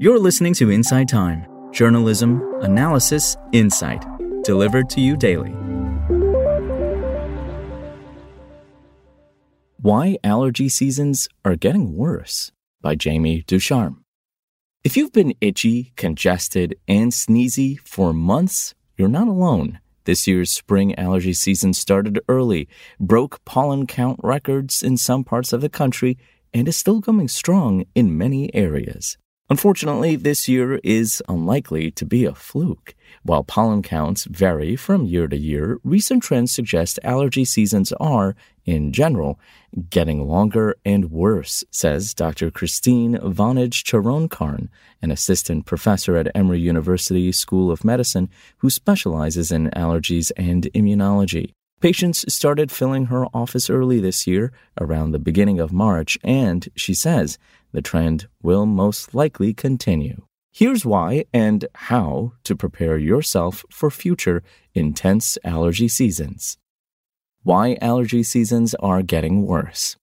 You're listening to Inside Time journalism, analysis, insight, delivered to you daily. Why Allergy Seasons Are Getting Worse by Jamie Ducharme. If you've been itchy, congested, and sneezy for months, you're not alone. This year's spring allergy season started early, broke pollen count records in some parts of the country, and is still going strong in many areas. Unfortunately, this year is unlikely to be a fluke. While pollen counts vary from year to year, recent trends suggest allergy seasons are, in general, getting longer and worse, says Dr. Christine Vonage Charoenkarn, an assistant professor at Emory University School of Medicine who specializes in allergies and immunology. Patients started filling her office early this year, around the beginning of March, and, she says, the trend will most likely continue. Here's why and how to prepare yourself for future intense allergy seasons. Why allergy seasons are getting worse.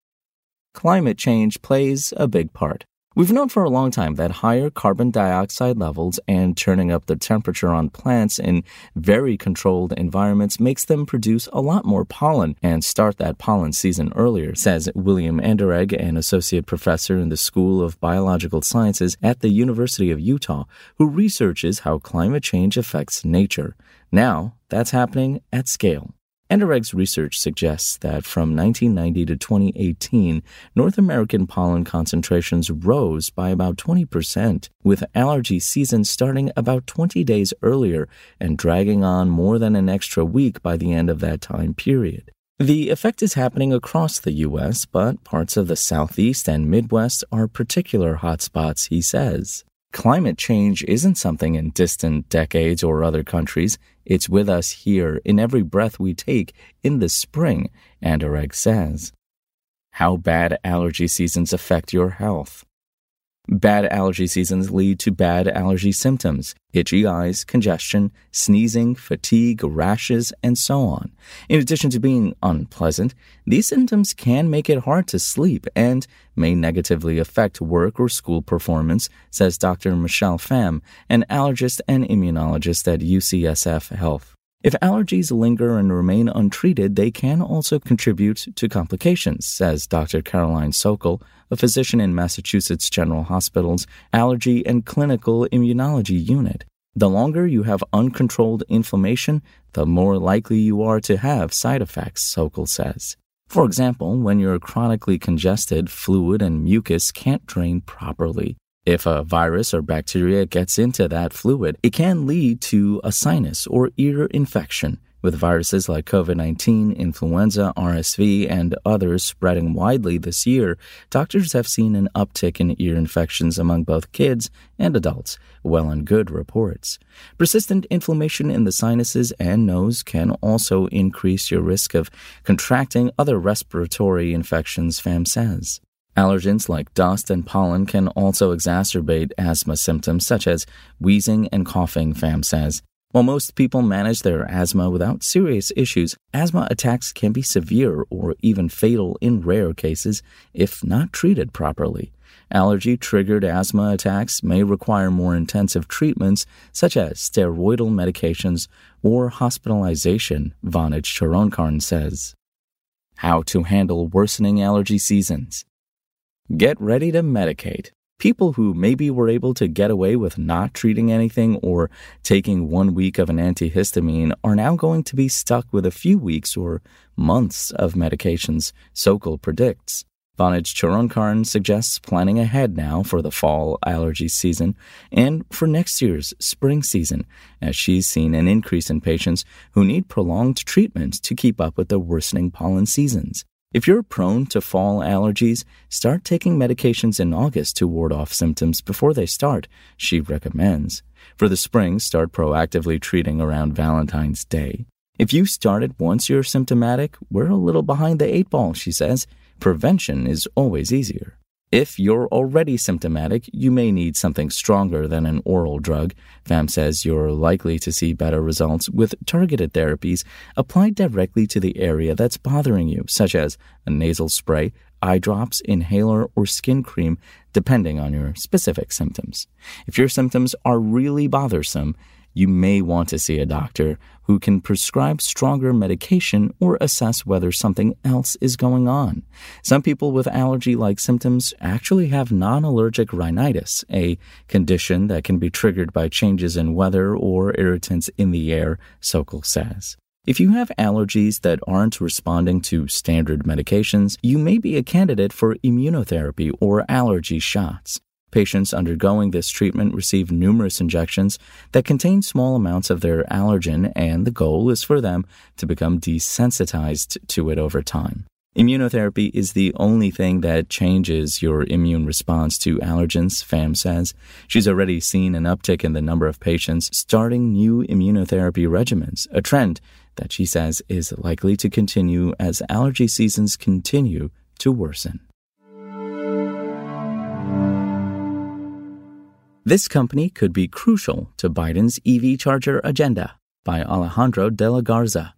Climate change plays a big part. We've known for a long time that higher carbon dioxide levels and turning up the temperature on plants in very controlled environments makes them produce a lot more pollen and start that pollen season earlier, says William Anderegg, an associate professor in the School of Biological Sciences at the University of Utah, who researches how climate change affects nature. Now, that's happening at scale. Anderegg's research suggests that from 1990 to 2018, North American pollen concentrations rose by about 20%, with allergy season starting about 20 days earlier and dragging on more than an extra week by the end of that time period. The effect is happening across the U.S., but parts of the Southeast and Midwest are particular hotspots, he says. Climate change isn't something in distant decades or other countries. It's with us here in every breath we take in the spring, Anderegg says. How bad allergy seasons affect your health. Bad allergy seasons lead to bad allergy symptoms itchy eyes, congestion, sneezing, fatigue, rashes, and so on. In addition to being unpleasant, these symptoms can make it hard to sleep and may negatively affect work or school performance, says Dr. Michelle Pham, an allergist and immunologist at UCSF Health. If allergies linger and remain untreated, they can also contribute to complications, says Dr. Caroline Sokol, a physician in Massachusetts General Hospital's Allergy and Clinical Immunology Unit. The longer you have uncontrolled inflammation, the more likely you are to have side effects, Sokol says. For example, when you're chronically congested, fluid and mucus can't drain properly. If a virus or bacteria gets into that fluid, it can lead to a sinus or ear infection. With viruses like COVID 19, influenza, RSV, and others spreading widely this year, doctors have seen an uptick in ear infections among both kids and adults, well and good reports. Persistent inflammation in the sinuses and nose can also increase your risk of contracting other respiratory infections, Pham says. Allergens like dust and pollen can also exacerbate asthma symptoms such as wheezing and coughing, Pham says. While most people manage their asthma without serious issues, asthma attacks can be severe or even fatal in rare cases if not treated properly. Allergy triggered asthma attacks may require more intensive treatments, such as steroidal medications or hospitalization, Vonage Charoenkarn says. How to handle worsening allergy seasons. Get ready to medicate. People who maybe were able to get away with not treating anything or taking one week of an antihistamine are now going to be stuck with a few weeks or months of medications, Sokol predicts. Vonage Charoenkarn suggests planning ahead now for the fall allergy season and for next year's spring season, as she's seen an increase in patients who need prolonged treatment to keep up with the worsening pollen seasons. If you're prone to fall allergies, start taking medications in August to ward off symptoms before they start, she recommends. For the spring, start proactively treating around Valentine's Day. If you started once you're symptomatic, we're a little behind the eight ball, she says. Prevention is always easier. If you're already symptomatic, you may need something stronger than an oral drug. Pham says you're likely to see better results with targeted therapies applied directly to the area that's bothering you, such as a nasal spray, eye drops, inhaler, or skin cream, depending on your specific symptoms. If your symptoms are really bothersome, you may want to see a doctor who can prescribe stronger medication or assess whether something else is going on. Some people with allergy like symptoms actually have non allergic rhinitis, a condition that can be triggered by changes in weather or irritants in the air, Sokol says. If you have allergies that aren't responding to standard medications, you may be a candidate for immunotherapy or allergy shots. Patients undergoing this treatment receive numerous injections that contain small amounts of their allergen, and the goal is for them to become desensitized to it over time. Immunotherapy is the only thing that changes your immune response to allergens, Pham says. She's already seen an uptick in the number of patients starting new immunotherapy regimens, a trend that she says is likely to continue as allergy seasons continue to worsen. This company could be crucial to Biden's EV charger agenda by Alejandro de la Garza.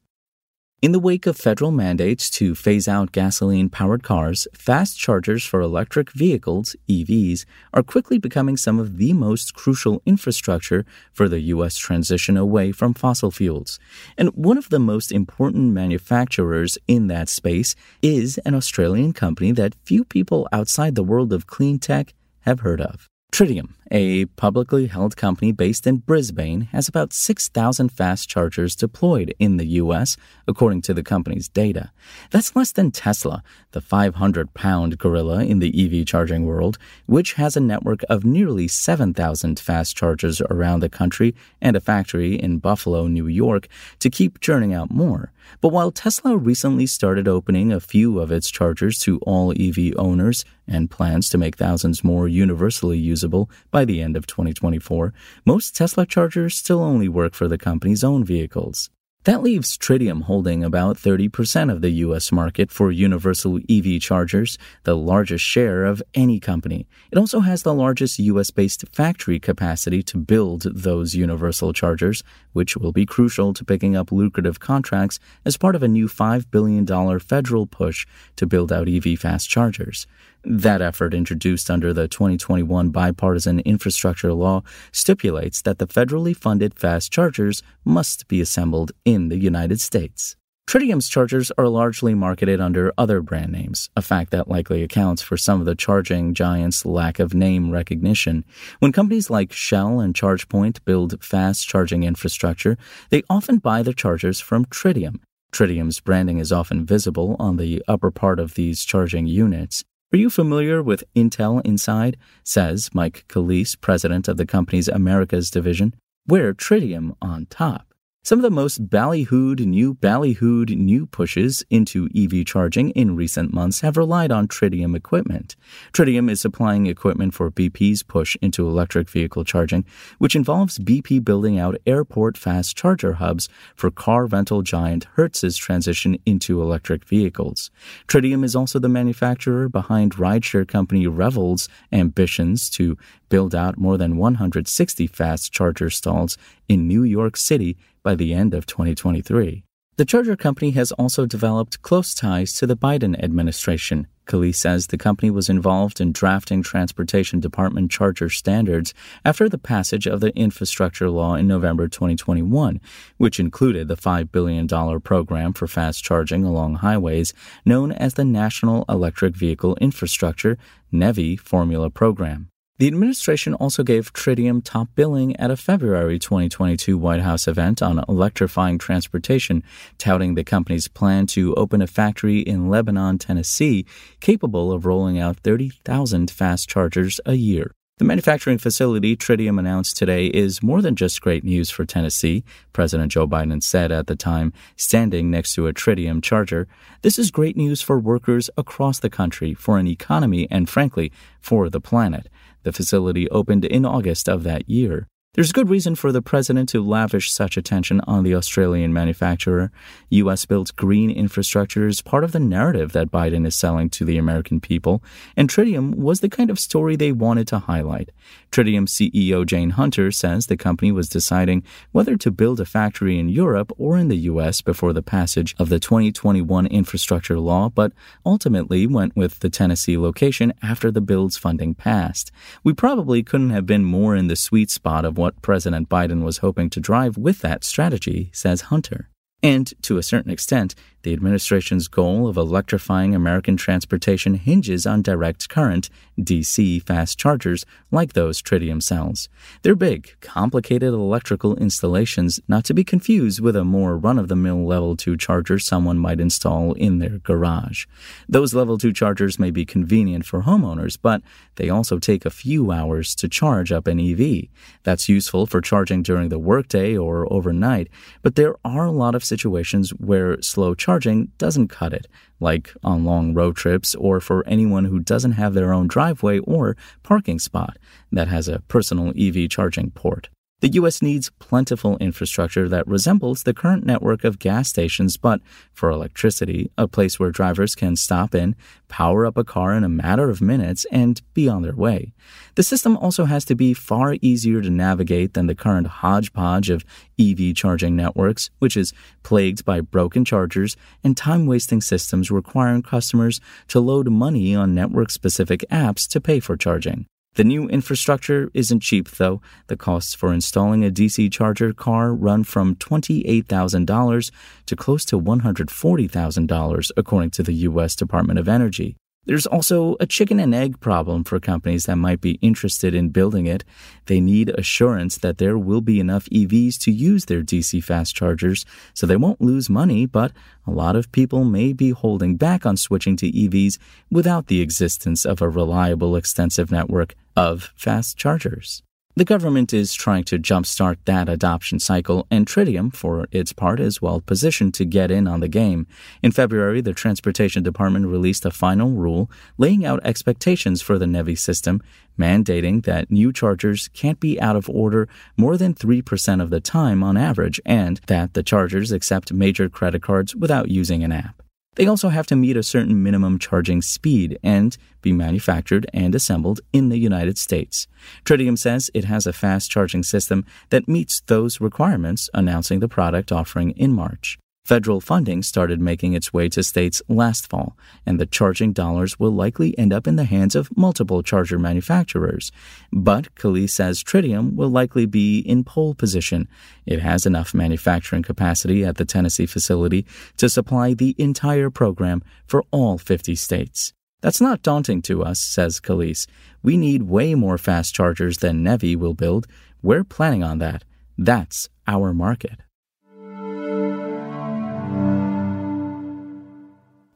In the wake of federal mandates to phase out gasoline powered cars, fast chargers for electric vehicles, EVs, are quickly becoming some of the most crucial infrastructure for the U.S. transition away from fossil fuels. And one of the most important manufacturers in that space is an Australian company that few people outside the world of clean tech have heard of. Tritium, a publicly held company based in Brisbane, has about 6,000 fast chargers deployed in the U.S., according to the company's data. That's less than Tesla, the 500 pound gorilla in the EV charging world, which has a network of nearly 7,000 fast chargers around the country and a factory in Buffalo, New York, to keep churning out more. But while Tesla recently started opening a few of its chargers to all EV owners and plans to make thousands more universally usable by the end of 2024, most Tesla chargers still only work for the company's own vehicles. That leaves Tritium holding about 30% of the US market for universal EV chargers, the largest share of any company. It also has the largest US based factory capacity to build those universal chargers, which will be crucial to picking up lucrative contracts as part of a new $5 billion federal push to build out EV fast chargers. That effort, introduced under the 2021 bipartisan infrastructure law, stipulates that the federally funded fast chargers must be assembled in the United States. Tritium's chargers are largely marketed under other brand names, a fact that likely accounts for some of the charging giants' lack of name recognition. When companies like Shell and ChargePoint build fast charging infrastructure, they often buy their chargers from Tritium. Tritium's branding is often visible on the upper part of these charging units. Are you familiar with Intel Inside? Says Mike Calise, president of the company's Americas division. Wear Tritium on top. Some of the most ballyhooed new ballyhooed new pushes into EV charging in recent months have relied on tritium equipment. Tritium is supplying equipment for BP's push into electric vehicle charging, which involves BP building out airport fast charger hubs for car rental giant Hertz's transition into electric vehicles. Tritium is also the manufacturer behind rideshare company Revel's ambitions to build out more than 160 fast charger stalls in New York City by the end of 2023. The charger company has also developed close ties to the Biden administration. Calise says the company was involved in drafting Transportation Department charger standards after the passage of the infrastructure law in November 2021, which included the $5 billion program for fast charging along highways known as the National Electric Vehicle Infrastructure NEVI formula program. The administration also gave Tritium top billing at a February 2022 White House event on electrifying transportation, touting the company's plan to open a factory in Lebanon, Tennessee, capable of rolling out 30,000 fast chargers a year. The manufacturing facility Tritium announced today is more than just great news for Tennessee, President Joe Biden said at the time, standing next to a Tritium charger. This is great news for workers across the country, for an economy, and frankly, for the planet. The facility opened in August of that year. There's good reason for the president to lavish such attention on the Australian manufacturer. U.S. built green infrastructure is part of the narrative that Biden is selling to the American people, and Tritium was the kind of story they wanted to highlight. Tritium CEO Jane Hunter says the company was deciding whether to build a factory in Europe or in the U.S. before the passage of the 2021 infrastructure law, but ultimately went with the Tennessee location after the bill's funding passed. We probably couldn't have been more in the sweet spot of what what President Biden was hoping to drive with that strategy, says Hunter. And to a certain extent, the administration's goal of electrifying American transportation hinges on direct current, DC fast chargers like those tritium sells. They're big, complicated electrical installations, not to be confused with a more run of the mill level 2 charger someone might install in their garage. Those level 2 chargers may be convenient for homeowners, but they also take a few hours to charge up an EV. That's useful for charging during the workday or overnight, but there are a lot of situations where slow charging charging doesn't cut it, like on long road trips or for anyone who doesn't have their own driveway or parking spot that has a personal EV charging port. The U.S. needs plentiful infrastructure that resembles the current network of gas stations, but for electricity, a place where drivers can stop in, power up a car in a matter of minutes, and be on their way. The system also has to be far easier to navigate than the current hodgepodge of EV charging networks, which is plagued by broken chargers and time wasting systems requiring customers to load money on network specific apps to pay for charging. The new infrastructure isn't cheap, though. The costs for installing a DC charger car run from $28,000 to close to $140,000, according to the U.S. Department of Energy. There's also a chicken and egg problem for companies that might be interested in building it. They need assurance that there will be enough EVs to use their DC fast chargers so they won't lose money, but a lot of people may be holding back on switching to EVs without the existence of a reliable, extensive network of fast chargers. The government is trying to jumpstart that adoption cycle, and Tritium, for its part, is well positioned to get in on the game. In February, the Transportation Department released a final rule laying out expectations for the NEVI system, mandating that new chargers can't be out of order more than 3% of the time on average, and that the chargers accept major credit cards without using an app. They also have to meet a certain minimum charging speed and be manufactured and assembled in the United States. Tritium says it has a fast charging system that meets those requirements, announcing the product offering in March. Federal funding started making its way to states last fall, and the charging dollars will likely end up in the hands of multiple charger manufacturers. But Calise says Tritium will likely be in pole position. It has enough manufacturing capacity at the Tennessee facility to supply the entire program for all 50 states. That's not daunting to us, says Calise. We need way more fast chargers than NEVI will build. We're planning on that. That's our market.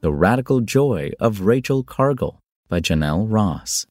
The Radical Joy of Rachel Cargle by Janelle Ross.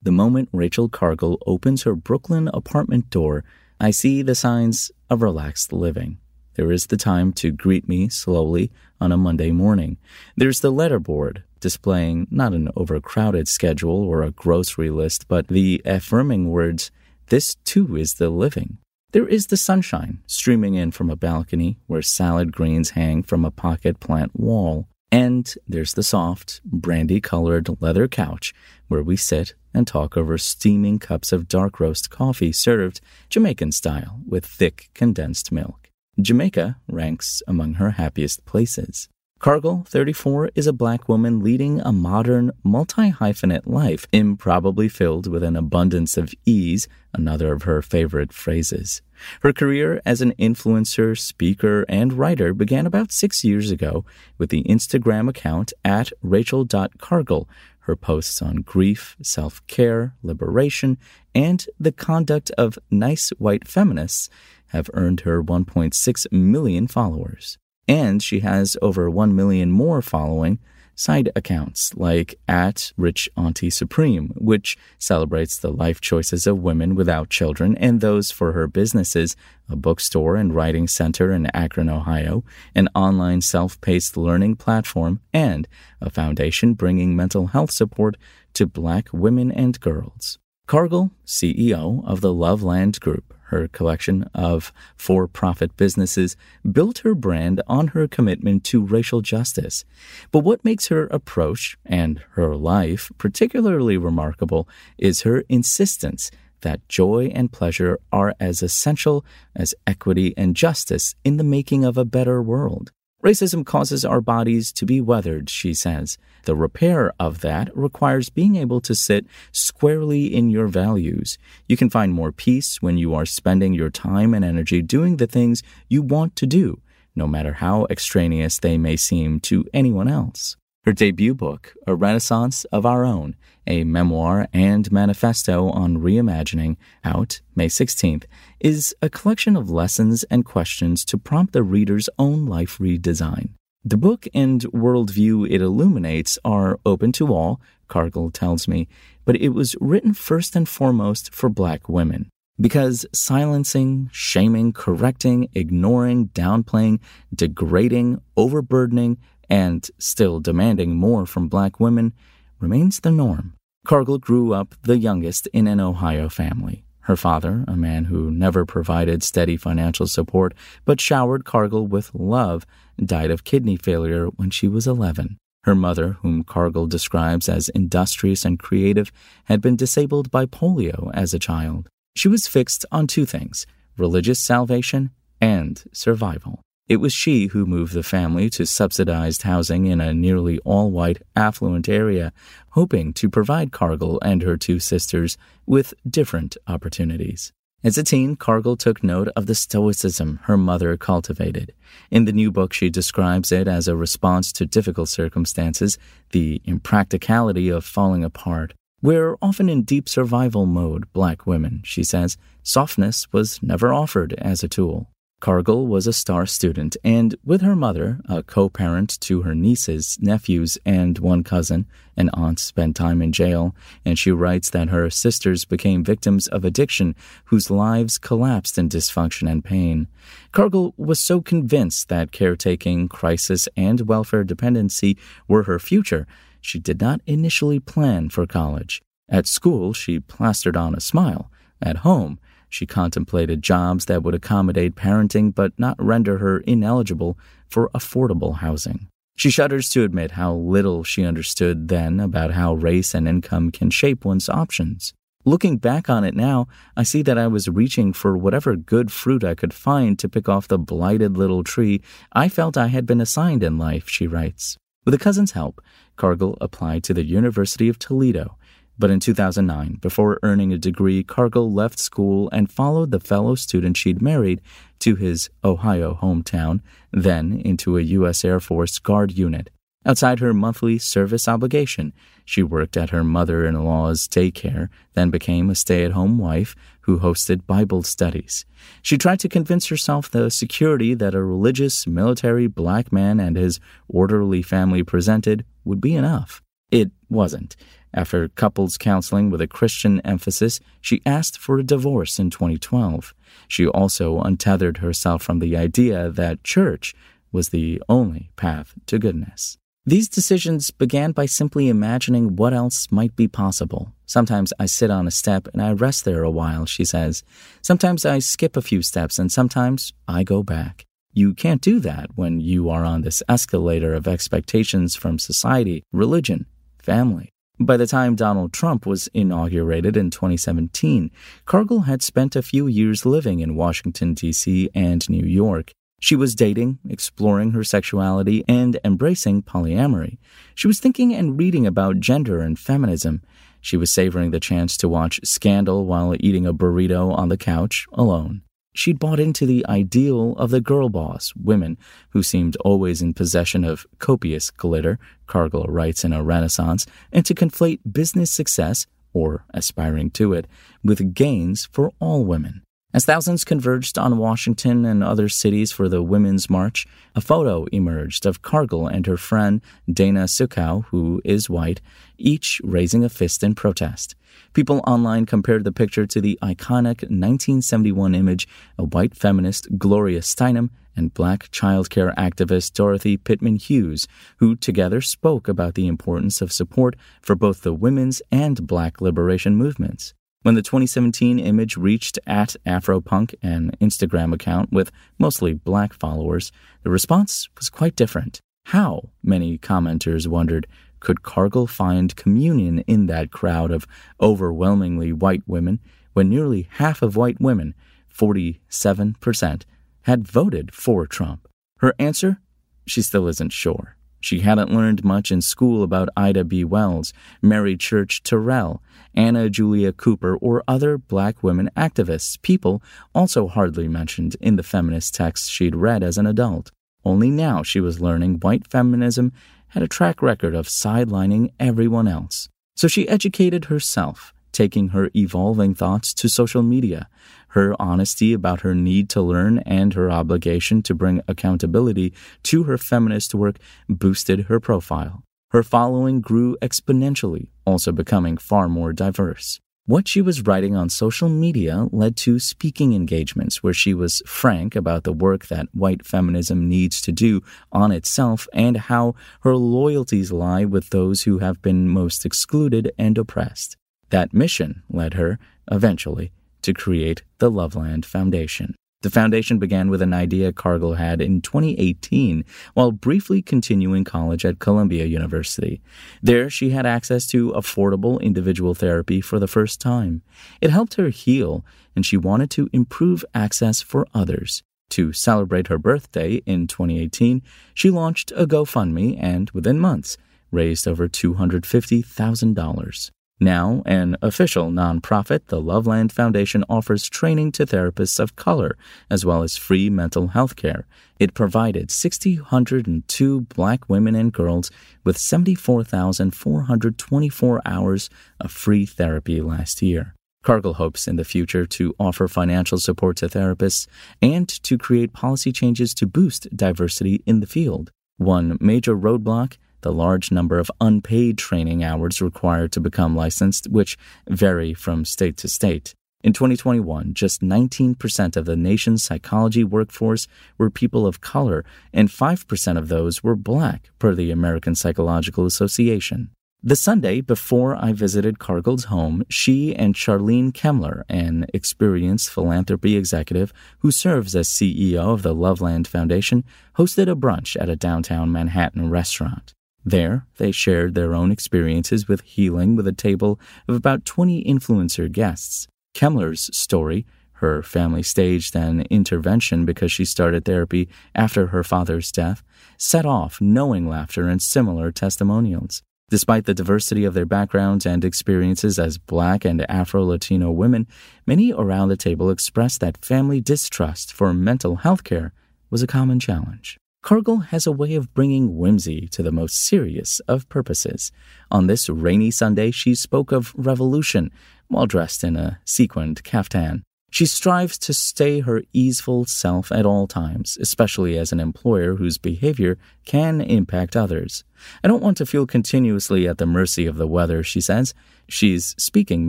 The moment Rachel Cargle opens her Brooklyn apartment door, I see the signs of relaxed living. There is the time to greet me slowly on a Monday morning. There's the letterboard displaying not an overcrowded schedule or a grocery list, but the affirming words, This too is the living. There is the sunshine streaming in from a balcony where salad greens hang from a pocket plant wall. And there's the soft, brandy colored leather couch where we sit and talk over steaming cups of dark roast coffee served Jamaican style with thick condensed milk. Jamaica ranks among her happiest places. Cargle, 34, is a black woman leading a modern, multi hyphenate life, improbably filled with an abundance of ease, another of her favorite phrases. Her career as an influencer, speaker, and writer began about six years ago with the Instagram account at rachel.cargle. Her posts on grief, self care, liberation, and the conduct of nice white feminists have earned her 1.6 million followers. And she has over 1 million more following side accounts like at Rich Auntie Supreme, which celebrates the life choices of women without children and those for her businesses, a bookstore and writing center in Akron, Ohio, an online self paced learning platform, and a foundation bringing mental health support to black women and girls. Cargle, CEO of the Loveland Group, her collection of for profit businesses, built her brand on her commitment to racial justice. But what makes her approach and her life particularly remarkable is her insistence that joy and pleasure are as essential as equity and justice in the making of a better world. Racism causes our bodies to be weathered, she says. The repair of that requires being able to sit squarely in your values. You can find more peace when you are spending your time and energy doing the things you want to do, no matter how extraneous they may seem to anyone else. Her debut book, A Renaissance of Our Own, a memoir and manifesto on reimagining, out May 16th, is a collection of lessons and questions to prompt the reader's own life redesign. The book and worldview it illuminates are open to all, Cargle tells me, but it was written first and foremost for black women. Because silencing, shaming, correcting, ignoring, downplaying, degrading, overburdening, and still demanding more from black women remains the norm. Cargle grew up the youngest in an Ohio family. Her father, a man who never provided steady financial support but showered Cargle with love, died of kidney failure when she was 11. Her mother, whom Cargle describes as industrious and creative, had been disabled by polio as a child. She was fixed on two things religious salvation and survival. It was she who moved the family to subsidized housing in a nearly all white, affluent area, hoping to provide Cargle and her two sisters with different opportunities. As a teen, Cargle took note of the stoicism her mother cultivated. In the new book, she describes it as a response to difficult circumstances, the impracticality of falling apart. We're often in deep survival mode, black women, she says. Softness was never offered as a tool. Cargle was a star student, and with her mother, a co parent to her nieces, nephews, and one cousin, an aunt spent time in jail, and she writes that her sisters became victims of addiction whose lives collapsed in dysfunction and pain. Cargle was so convinced that caretaking, crisis, and welfare dependency were her future, she did not initially plan for college. At school, she plastered on a smile. At home, she contemplated jobs that would accommodate parenting but not render her ineligible for affordable housing. She shudders to admit how little she understood then about how race and income can shape one's options. Looking back on it now, I see that I was reaching for whatever good fruit I could find to pick off the blighted little tree I felt I had been assigned in life, she writes. With a cousin's help, Cargle applied to the University of Toledo but in 2009, before earning a degree, Cargle left school and followed the fellow student she'd married to his Ohio hometown, then into a U.S. Air Force Guard unit. Outside her monthly service obligation, she worked at her mother in law's daycare, then became a stay at home wife who hosted Bible studies. She tried to convince herself the security that a religious, military black man and his orderly family presented would be enough. It wasn't. After couples counseling with a Christian emphasis, she asked for a divorce in 2012. She also untethered herself from the idea that church was the only path to goodness. These decisions began by simply imagining what else might be possible. Sometimes I sit on a step and I rest there a while, she says. Sometimes I skip a few steps and sometimes I go back. You can't do that when you are on this escalator of expectations from society, religion, family. By the time Donald Trump was inaugurated in 2017, Cargle had spent a few years living in Washington, D.C. and New York. She was dating, exploring her sexuality, and embracing polyamory. She was thinking and reading about gender and feminism. She was savoring the chance to watch Scandal while eating a burrito on the couch alone. She'd bought into the ideal of the girl boss, women who seemed always in possession of copious glitter, Cargle writes in a Renaissance, and to conflate business success, or aspiring to it, with gains for all women. As thousands converged on Washington and other cities for the Women's March, a photo emerged of Cargle and her friend Dana Sukow, who is white, each raising a fist in protest. People online compared the picture to the iconic 1971 image of white feminist Gloria Steinem and black child care activist Dorothy Pitman Hughes, who together spoke about the importance of support for both the women's and black liberation movements. When the 2017 image reached at Afropunk, an Instagram account with mostly black followers, the response was quite different. How, many commenters wondered, could Cargle find communion in that crowd of overwhelmingly white women when nearly half of white women, 47%, had voted for Trump? Her answer? She still isn't sure. She hadn't learned much in school about Ida B. Wells, Mary Church Terrell, Anna Julia Cooper, or other black women activists, people also hardly mentioned in the feminist texts she'd read as an adult. Only now she was learning white feminism had a track record of sidelining everyone else. So she educated herself, taking her evolving thoughts to social media, her honesty about her need to learn and her obligation to bring accountability to her feminist work boosted her profile. Her following grew exponentially, also becoming far more diverse. What she was writing on social media led to speaking engagements where she was frank about the work that white feminism needs to do on itself and how her loyalties lie with those who have been most excluded and oppressed. That mission led her, eventually, to create the Loveland Foundation. The foundation began with an idea Cargle had in 2018 while briefly continuing college at Columbia University. There, she had access to affordable individual therapy for the first time. It helped her heal, and she wanted to improve access for others. To celebrate her birthday in 2018, she launched a GoFundMe and, within months, raised over $250,000. Now an official nonprofit, the Loveland Foundation offers training to therapists of color as well as free mental health care. It provided 602 black women and girls with 74,424 hours of free therapy last year. Cargle hopes in the future to offer financial support to therapists and to create policy changes to boost diversity in the field. One major roadblock the large number of unpaid training hours required to become licensed, which vary from state to state. In 2021, just 19% of the nation's psychology workforce were people of color, and 5% of those were black, per the American Psychological Association. The Sunday before I visited Cargle's home, she and Charlene Kemmler, an experienced philanthropy executive who serves as CEO of the Loveland Foundation, hosted a brunch at a downtown Manhattan restaurant. There, they shared their own experiences with healing with a table of about 20 influencer guests. Kemmler's story, her family staged an intervention because she started therapy after her father's death, set off knowing laughter and similar testimonials. Despite the diversity of their backgrounds and experiences as black and Afro Latino women, many around the table expressed that family distrust for mental health care was a common challenge. Cargle has a way of bringing whimsy to the most serious of purposes. On this rainy Sunday, she spoke of revolution while dressed in a sequined caftan. She strives to stay her easeful self at all times, especially as an employer whose behavior can impact others. I don't want to feel continuously at the mercy of the weather, she says. She's speaking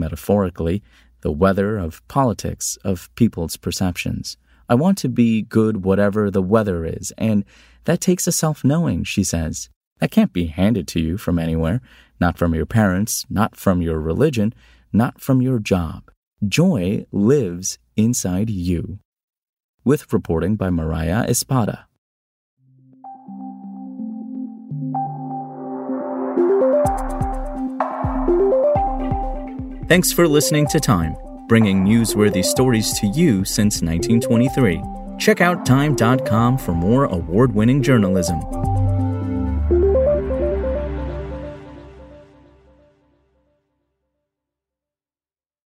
metaphorically, the weather of politics, of people's perceptions. I want to be good whatever the weather is, and that takes a self knowing, she says. That can't be handed to you from anywhere, not from your parents, not from your religion, not from your job. Joy lives inside you. With reporting by Mariah Espada. Thanks for listening to Time bringing newsworthy stories to you since 1923. Check out Time.com for more award winning journalism.